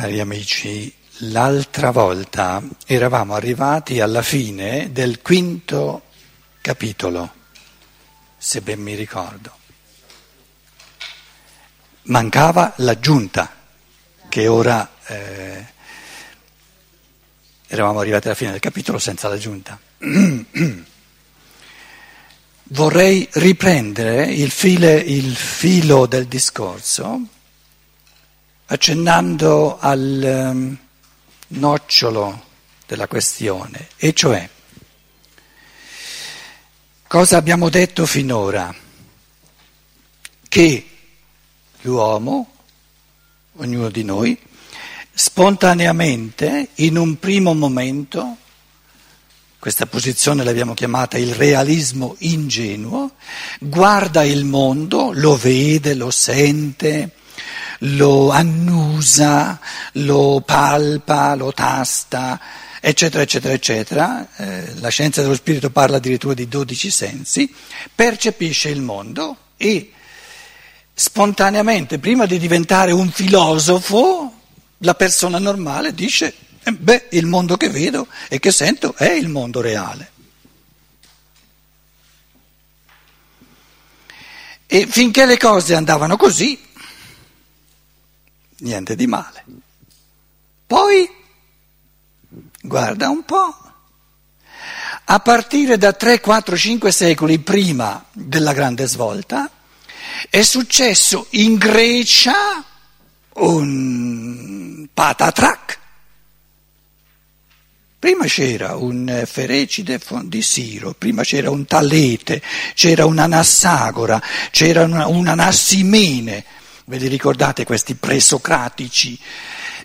Cari amici, l'altra volta eravamo arrivati alla fine del quinto capitolo, se ben mi ricordo. Mancava l'aggiunta, che ora eh, eravamo arrivati alla fine del capitolo senza l'aggiunta. Vorrei riprendere il, file, il filo del discorso accennando al um, nocciolo della questione, e cioè cosa abbiamo detto finora? Che l'uomo, ognuno di noi, spontaneamente, in un primo momento, questa posizione l'abbiamo chiamata il realismo ingenuo, guarda il mondo, lo vede, lo sente, lo annusa, lo palpa, lo tasta, eccetera, eccetera, eccetera. Eh, la scienza dello spirito parla addirittura di dodici sensi, percepisce il mondo e spontaneamente, prima di diventare un filosofo, la persona normale dice, eh, beh, il mondo che vedo e che sento è il mondo reale. E finché le cose andavano così, niente di male. Poi, guarda un po', a partire da 3, 4, 5 secoli prima della grande svolta, è successo in Grecia un patatrac. Prima c'era un Ferecide di Siro, prima c'era un Talete, c'era un'Anassagora, c'era una, un'Anassimene Ve li ricordate questi presocratici?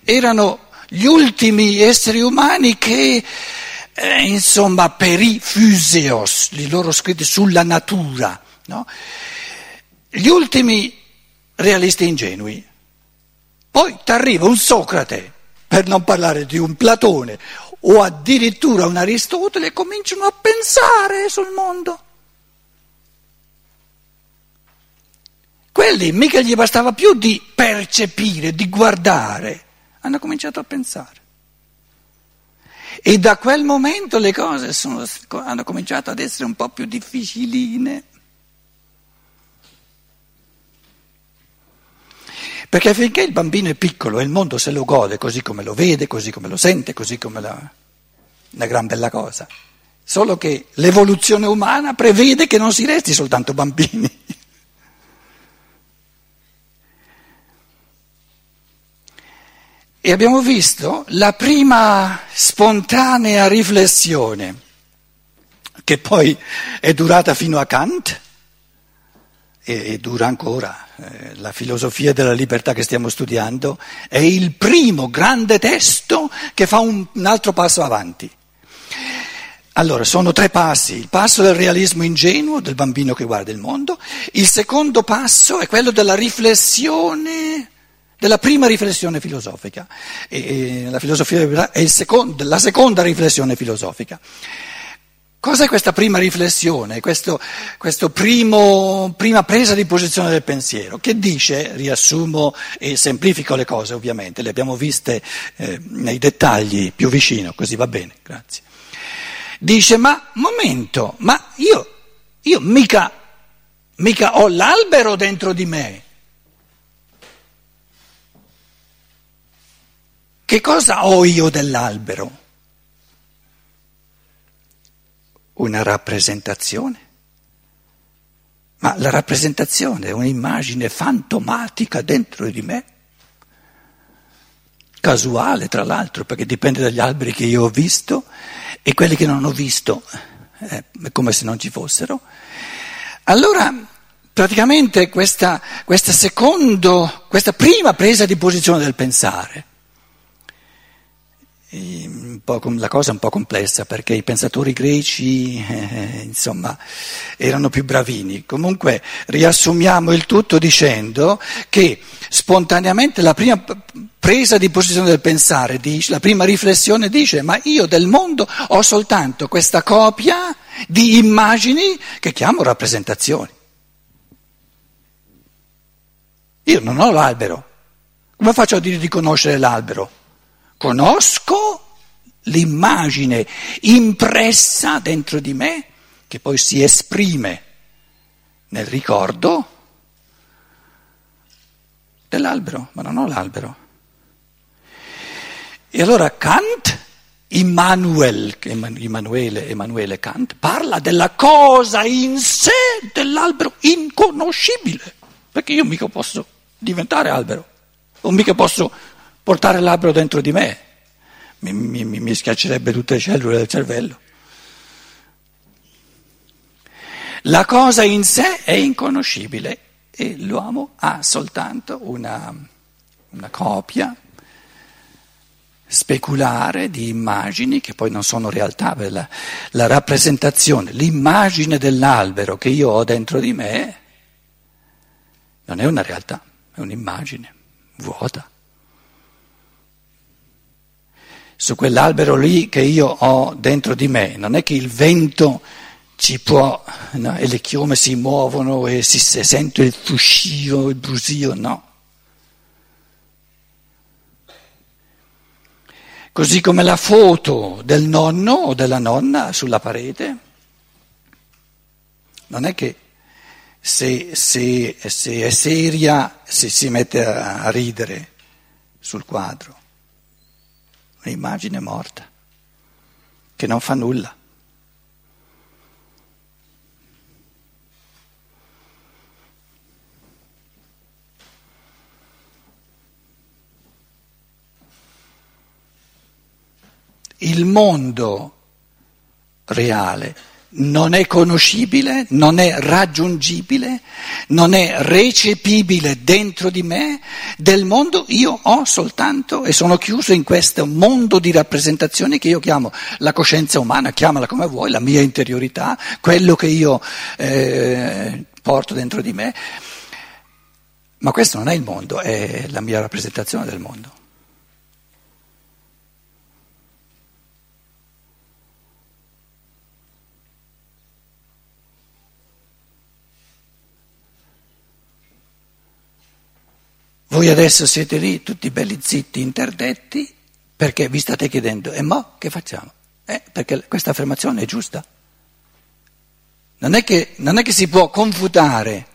Erano gli ultimi esseri umani che, eh, insomma, perifuseos, i loro scritti sulla natura, no? gli ultimi realisti ingenui. Poi ti arriva un Socrate, per non parlare di un Platone, o addirittura un Aristotele, e cominciano a pensare sul mondo. Quelli mica gli bastava più di percepire, di guardare, hanno cominciato a pensare. E da quel momento le cose sono, hanno cominciato ad essere un po' più difficiline. Perché finché il bambino è piccolo e il mondo se lo gode così come lo vede, così come lo sente, così come la, una gran bella cosa. Solo che l'evoluzione umana prevede che non si resti soltanto bambini. E abbiamo visto la prima spontanea riflessione, che poi è durata fino a Kant e, dura ancora. Eh, la filosofia della libertà che stiamo studiando è il primo grande testo che fa un, un altro passo avanti. Allora, sono tre passi. Il passo del realismo ingenuo, del bambino che guarda il mondo. Il secondo passo è quello della riflessione della prima riflessione filosofica. E la filosofia è secondo, la seconda riflessione filosofica. Cos'è questa prima riflessione, primo, prima presa di posizione del pensiero? Che dice, riassumo e semplifico le cose ovviamente, le abbiamo viste eh, nei dettagli più vicino, così va bene, grazie. Dice, ma momento, ma io, io mica, mica ho l'albero dentro di me, Che cosa ho io dell'albero? Una rappresentazione. Ma la rappresentazione è un'immagine fantomatica dentro di me, casuale tra l'altro, perché dipende dagli alberi che io ho visto e quelli che non ho visto, eh, come se non ci fossero. Allora, praticamente questa, questa, secondo, questa prima presa di posizione del pensare, la cosa è un po' complessa perché i pensatori greci eh, insomma, erano più bravini. Comunque riassumiamo il tutto dicendo che spontaneamente la prima presa di posizione del pensare, dice, la prima riflessione dice ma io del mondo ho soltanto questa copia di immagini che chiamo rappresentazioni. Io non ho l'albero, Come faccio a dire di conoscere l'albero? Conosco l'immagine impressa dentro di me che poi si esprime nel ricordo dell'albero, ma non ho l'albero. E allora Kant, Immanuel, Emanuele, Emanuele Kant, parla della cosa in sé dell'albero inconoscibile, perché io mica posso diventare albero, o mica posso portare l'albero dentro di me, mi, mi, mi schiaccerebbe tutte le cellule del cervello. La cosa in sé è inconoscibile e l'uomo ha soltanto una, una copia speculare di immagini che poi non sono realtà, la, la rappresentazione, l'immagine dell'albero che io ho dentro di me non è una realtà, è un'immagine vuota. Su quell'albero lì che io ho dentro di me, non è che il vento ci può, no? e le chiome si muovono e si, si sente il fruscio, il brusio, no. Così come la foto del nonno o della nonna sulla parete, non è che se, se, se è seria se si mette a ridere sul quadro, un'immagine morta che non fa nulla. il mondo reale non è conoscibile, non è raggiungibile, non è recepibile dentro di me, del mondo io ho soltanto e sono chiuso in questo mondo di rappresentazioni che io chiamo la coscienza umana, chiamala come vuoi, la mia interiorità, quello che io eh, porto dentro di me, ma questo non è il mondo, è la mia rappresentazione del mondo. Voi adesso siete lì tutti belli zitti, interdetti, perché vi state chiedendo, e mo che facciamo? Eh, perché questa affermazione è giusta. Non è, che, non è che si può confutare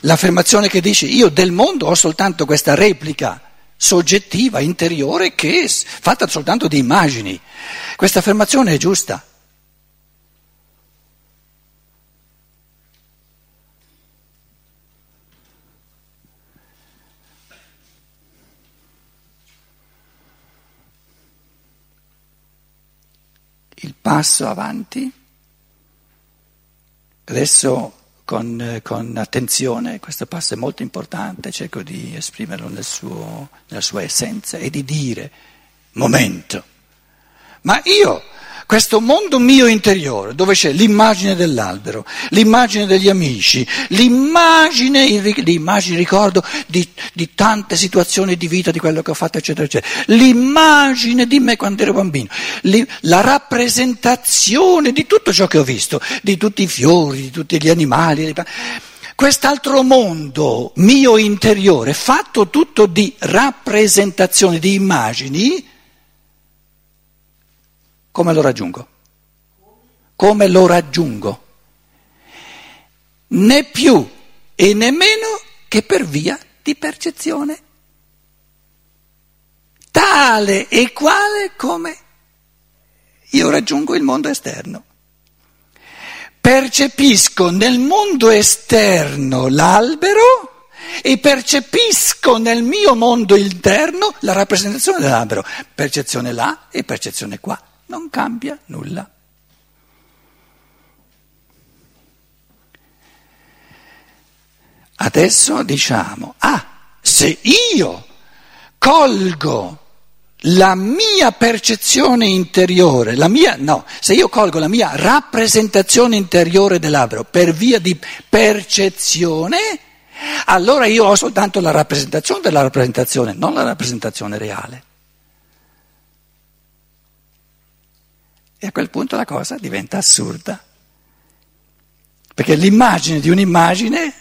l'affermazione che dice io del mondo ho soltanto questa replica soggettiva, interiore, che è fatta soltanto di immagini. Questa affermazione è giusta. Il passo avanti, adesso con, con, attenzione, questo passo è molto importante, cerco di esprimerlo nel suo, nella sua essenza e di dire, momento, ma io questo mondo mio interiore, dove c'è l'immagine dell'albero, l'immagine degli amici, l'immagine, l'immagine ricordo di, di, tante situazioni di vita, di quello che ho fatto, eccetera, eccetera, l'immagine di me quando ero bambino, la rappresentazione di tutto ciò che ho visto, di tutti i fiori, di tutti gli animali. Quest'altro mondo mio interiore, fatto tutto di rappresentazioni, di immagini, come lo raggiungo? Come lo raggiungo? Né più e nemmeno che per via di percezione. Tale e quale come io raggiungo il mondo esterno. Percepisco nel mondo esterno l'albero e percepisco nel mio mondo interno la rappresentazione dell'albero. Percezione là e percezione qua non cambia nulla. Adesso diciamo, ah, se io colgo la mia percezione interiore, la mia, no, se io colgo la mia rappresentazione interiore dell'albero per via di percezione, allora io ho soltanto la rappresentazione della rappresentazione, non la rappresentazione reale. E a quel punto la cosa diventa assurda. Perché l'immagine di un'immagine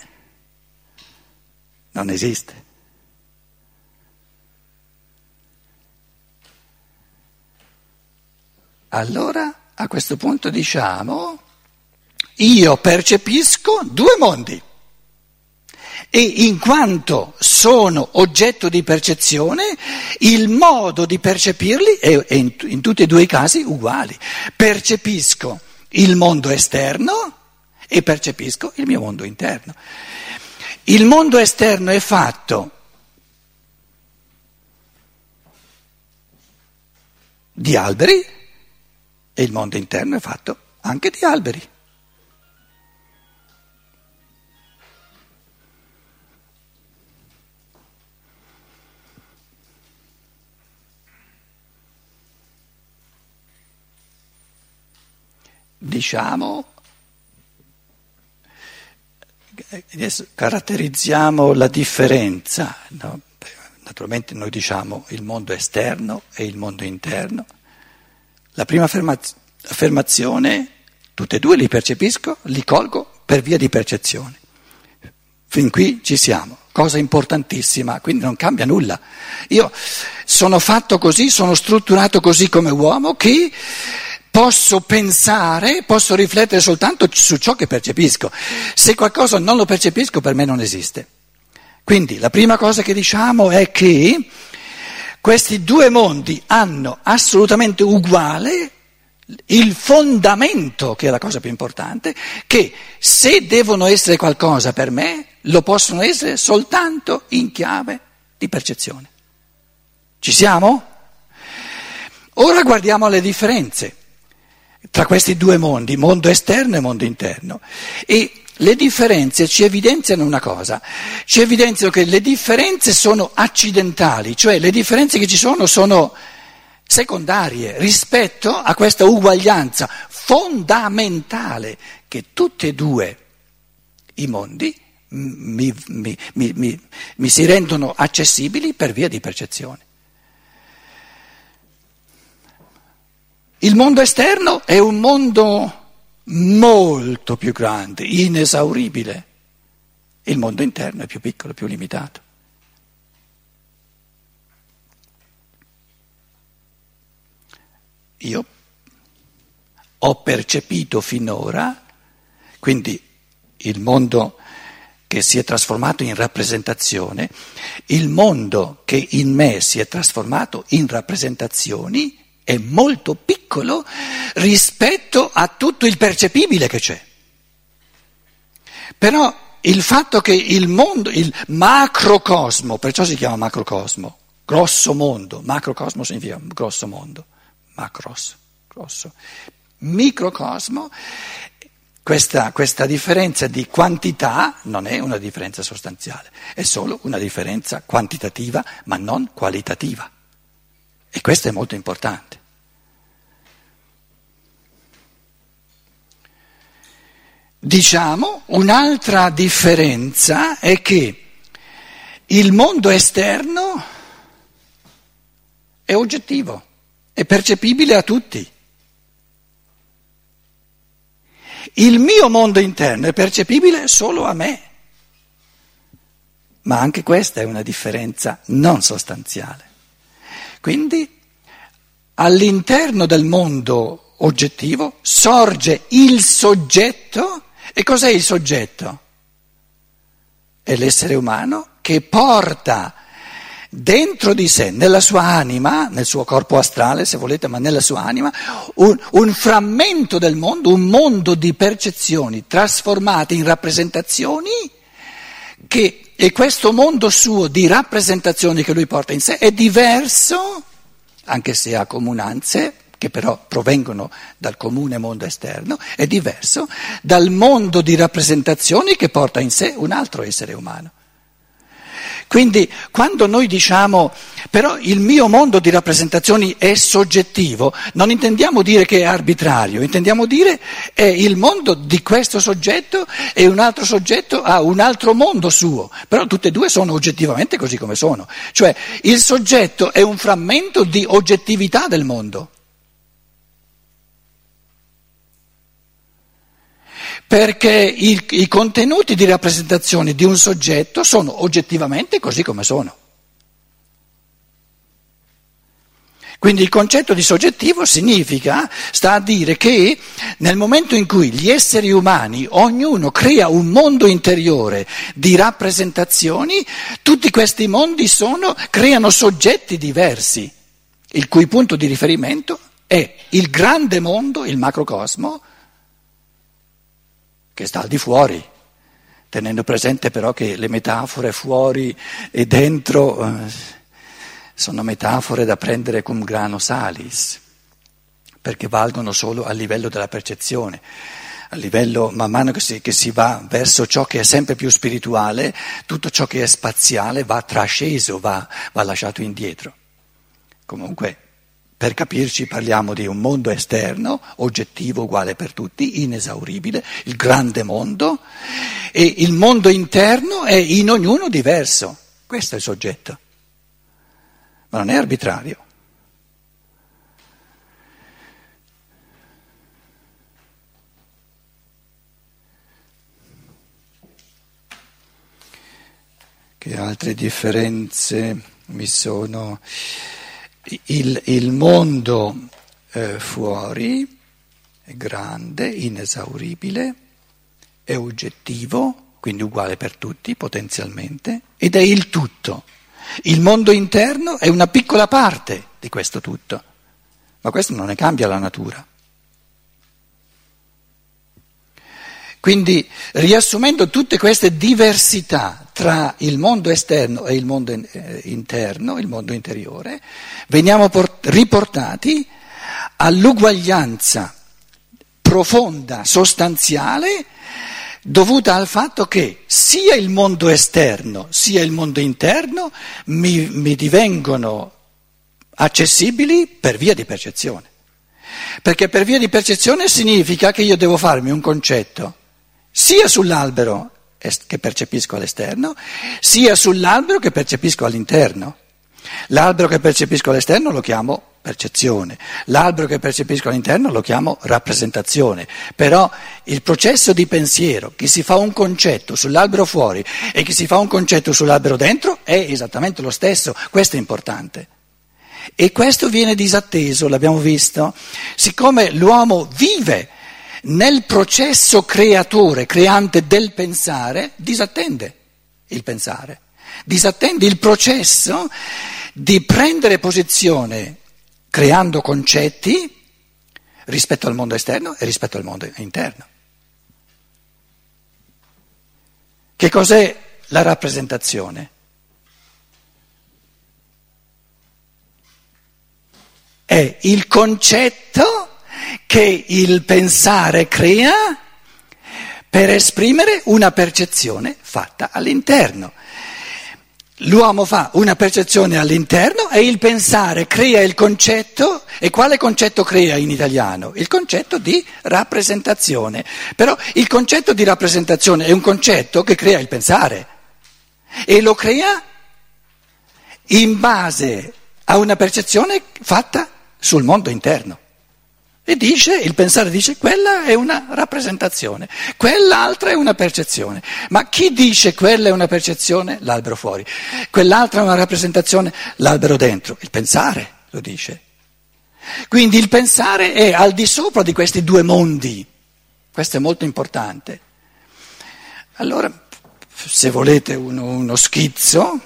non esiste. Allora a questo punto diciamo, io percepisco due mondi e in quanto sono oggetto di percezione, il modo di percepirli è, in, in tutti e due i casi uguali. Percepisco il mondo esterno e percepisco il mio mondo interno. Il mondo esterno è fatto di alberi e il mondo interno è fatto anche di alberi. Diciamo, adesso caratterizziamo la differenza, no? naturalmente noi diciamo il mondo esterno e il mondo interno. La prima affermazione, tutte e due li percepisco, li colgo per via di percezione. Fin qui ci siamo, cosa importantissima, quindi non cambia nulla. Io sono fatto così, sono strutturato così come uomo che posso pensare, posso riflettere soltanto su ciò che percepisco. Se qualcosa non lo percepisco, per me non esiste. Quindi la prima cosa che diciamo è che questi due mondi hanno assolutamente uguale il fondamento, che è la cosa più importante, che se devono essere qualcosa per me, lo possono essere soltanto in chiave di percezione. Ci siamo? Ora guardiamo le differenze tra questi due mondi, mondo esterno e mondo interno. E le differenze ci evidenziano una cosa, ci evidenziano che le differenze sono accidentali, cioè le differenze che ci sono sono secondarie rispetto a questa uguaglianza fondamentale che tutti e due i mondi mi, mi, mi, mi si rendono accessibili per via di percezione. Il mondo esterno è un mondo molto più grande, inesauribile. Il mondo interno è più piccolo, più limitato. Io ho percepito finora, quindi il mondo che si è trasformato in rappresentazione, il mondo che in me si è trasformato in rappresentazioni, è molto piccolo rispetto a tutto il percepibile che c'è. Però il fatto che il mondo, il macrocosmo, perciò si chiama macrocosmo, grosso mondo, macrocosmo significa grosso mondo, macros, grosso, microcosmo, questa, questa differenza di quantità non è una differenza sostanziale, è solo una differenza quantitativa ma non qualitativa. E questo è molto importante. Diciamo, un'altra differenza è che il mondo esterno è oggettivo, è percepibile a tutti. Il mio mondo interno è percepibile solo a me. Ma anche questa è una differenza non sostanziale. Quindi all'interno del mondo oggettivo sorge il soggetto e cos'è il soggetto? È l'essere umano che porta dentro di sé, nella sua anima, nel suo corpo astrale se volete, ma nella sua anima, un, un frammento del mondo, un mondo di percezioni trasformate in rappresentazioni che e questo mondo suo di rappresentazioni che lui porta in sé è diverso, anche se ha comunanze, che però provengono dal comune mondo esterno, è diverso dal mondo di rappresentazioni che porta in sé un altro essere umano. Quindi quando noi diciamo però il mio mondo di rappresentazioni è soggettivo, non intendiamo dire che è arbitrario, intendiamo dire è il mondo di questo soggetto e un altro soggetto ha un altro mondo suo, però tutte e due sono oggettivamente così come sono, cioè il soggetto è un frammento di oggettività del mondo. Perché il, i contenuti di rappresentazione di un soggetto sono oggettivamente così come sono. Quindi il concetto di soggettivo significa, sta a dire che nel momento in cui gli esseri umani, ognuno crea un mondo interiore di rappresentazioni, tutti questi mondi sono, creano soggetti diversi, il cui punto di riferimento è il grande mondo, il macrocosmo, che sta al di fuori, tenendo presente però che le metafore fuori e dentro eh, sono metafore da prendere cum grano salis, perché valgono solo a livello della percezione. A livello, man mano che si, che si va verso ciò che è sempre più spirituale, tutto ciò che è spaziale va trasceso, va, va lasciato indietro. Comunque per capirci parliamo di un mondo esterno, oggettivo, uguale per tutti, inesauribile, il grande mondo, e il mondo interno è in ognuno diverso. Questo è il soggetto, ma non è arbitrario. Che altre differenze mi sono il, il mondo eh, fuori è grande, inesauribile, è oggettivo, quindi uguale per tutti potenzialmente, ed è il tutto. Il mondo interno è una piccola parte di questo tutto, ma questo non ne cambia la natura. Quindi, riassumendo tutte queste diversità tra il mondo esterno e il mondo eh, interno, il mondo interiore, veniamo riportati all'uguaglianza profonda, sostanziale, dovuta al fatto che sia il mondo esterno sia il mondo interno mi, mi divengono accessibili per via di percezione. Perché per via di percezione significa che io devo farmi un concetto sia sull'albero che percepisco all'esterno, sia sull'albero che percepisco all'interno. L'albero che percepisco all'esterno lo chiamo percezione, l'albero che percepisco all'interno lo chiamo rappresentazione, però il processo di pensiero, chi si fa un concetto sull'albero fuori e chi si fa un concetto sull'albero dentro è esattamente lo stesso, questo è importante. E questo viene disatteso, l'abbiamo visto, siccome l'uomo vive nel processo creatore, creante del pensare, disattende il pensare, disattende il processo di prendere posizione creando concetti rispetto al mondo esterno e rispetto al mondo interno. Che cos'è la rappresentazione? È il concetto che il pensare crea per esprimere una percezione fatta all'interno. L'uomo fa una percezione all'interno e il pensare crea il concetto, e quale concetto crea in italiano? Il concetto di rappresentazione. Però il concetto di rappresentazione è un concetto che crea il pensare e lo crea in base a una percezione fatta sul mondo interno. E dice, il pensare dice, quella è una rappresentazione, quell'altra è una percezione. Ma chi dice quella è una percezione? L'albero fuori. Quell'altra è una rappresentazione? L'albero dentro. Il pensare lo dice. Quindi il pensare è al di sopra di questi due mondi. Questo è molto importante. Allora, se volete uno, uno schizzo,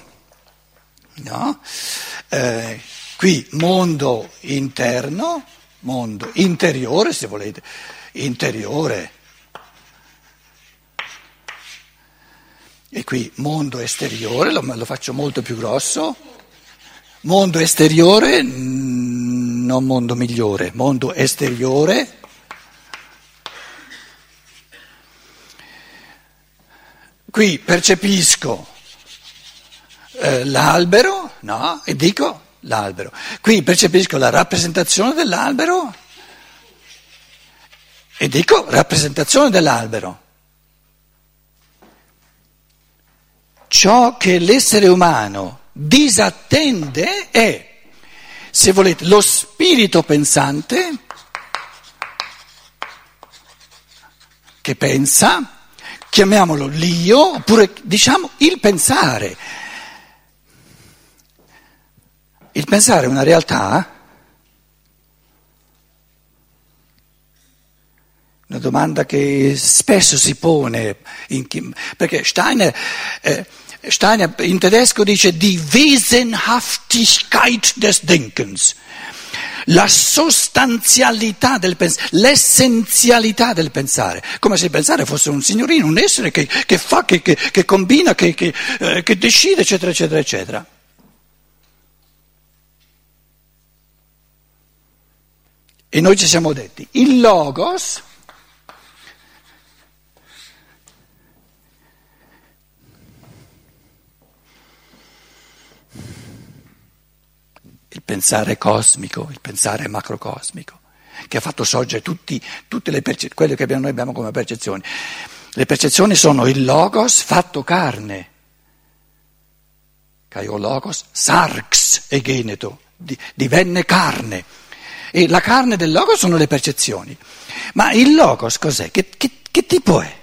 no? eh, qui mondo interno mondo interiore, se volete, interiore. E qui mondo esteriore, lo, lo faccio molto più grosso. Mondo esteriore, non mondo migliore, mondo esteriore. Qui percepisco eh, l'albero, no? E dico l'albero. Qui percepisco la rappresentazione dell'albero e dico rappresentazione dell'albero. Ciò che l'essere umano disattende è, se volete, lo spirito pensante che pensa, chiamiamolo l'io, oppure diciamo il pensare. Il pensare una realtà, eh? una domanda che spesso si pone, chi, perché Steiner, eh, Steiner in tedesco dice die Wesenhaftigkeit des Denkens, la sostanzialità del pensare, l'essenzialità del pensare, come se il pensare fosse un signorino, un essere che, che fa, che, che, che combina, eh, che decide, eccetera, eccetera, eccetera. E noi ci siamo detti, il logos il pensare cosmico, il pensare macrocosmico, che ha fatto sorgere tutti, tutte le perce- quelle che abbiamo, noi abbiamo come percezioni. Le percezioni sono il logos fatto carne, Caio logos, sarx egeneto, divenne carne. E la carne del logos sono le percezioni. Ma il logos cos'è? Che, che, che tipo è?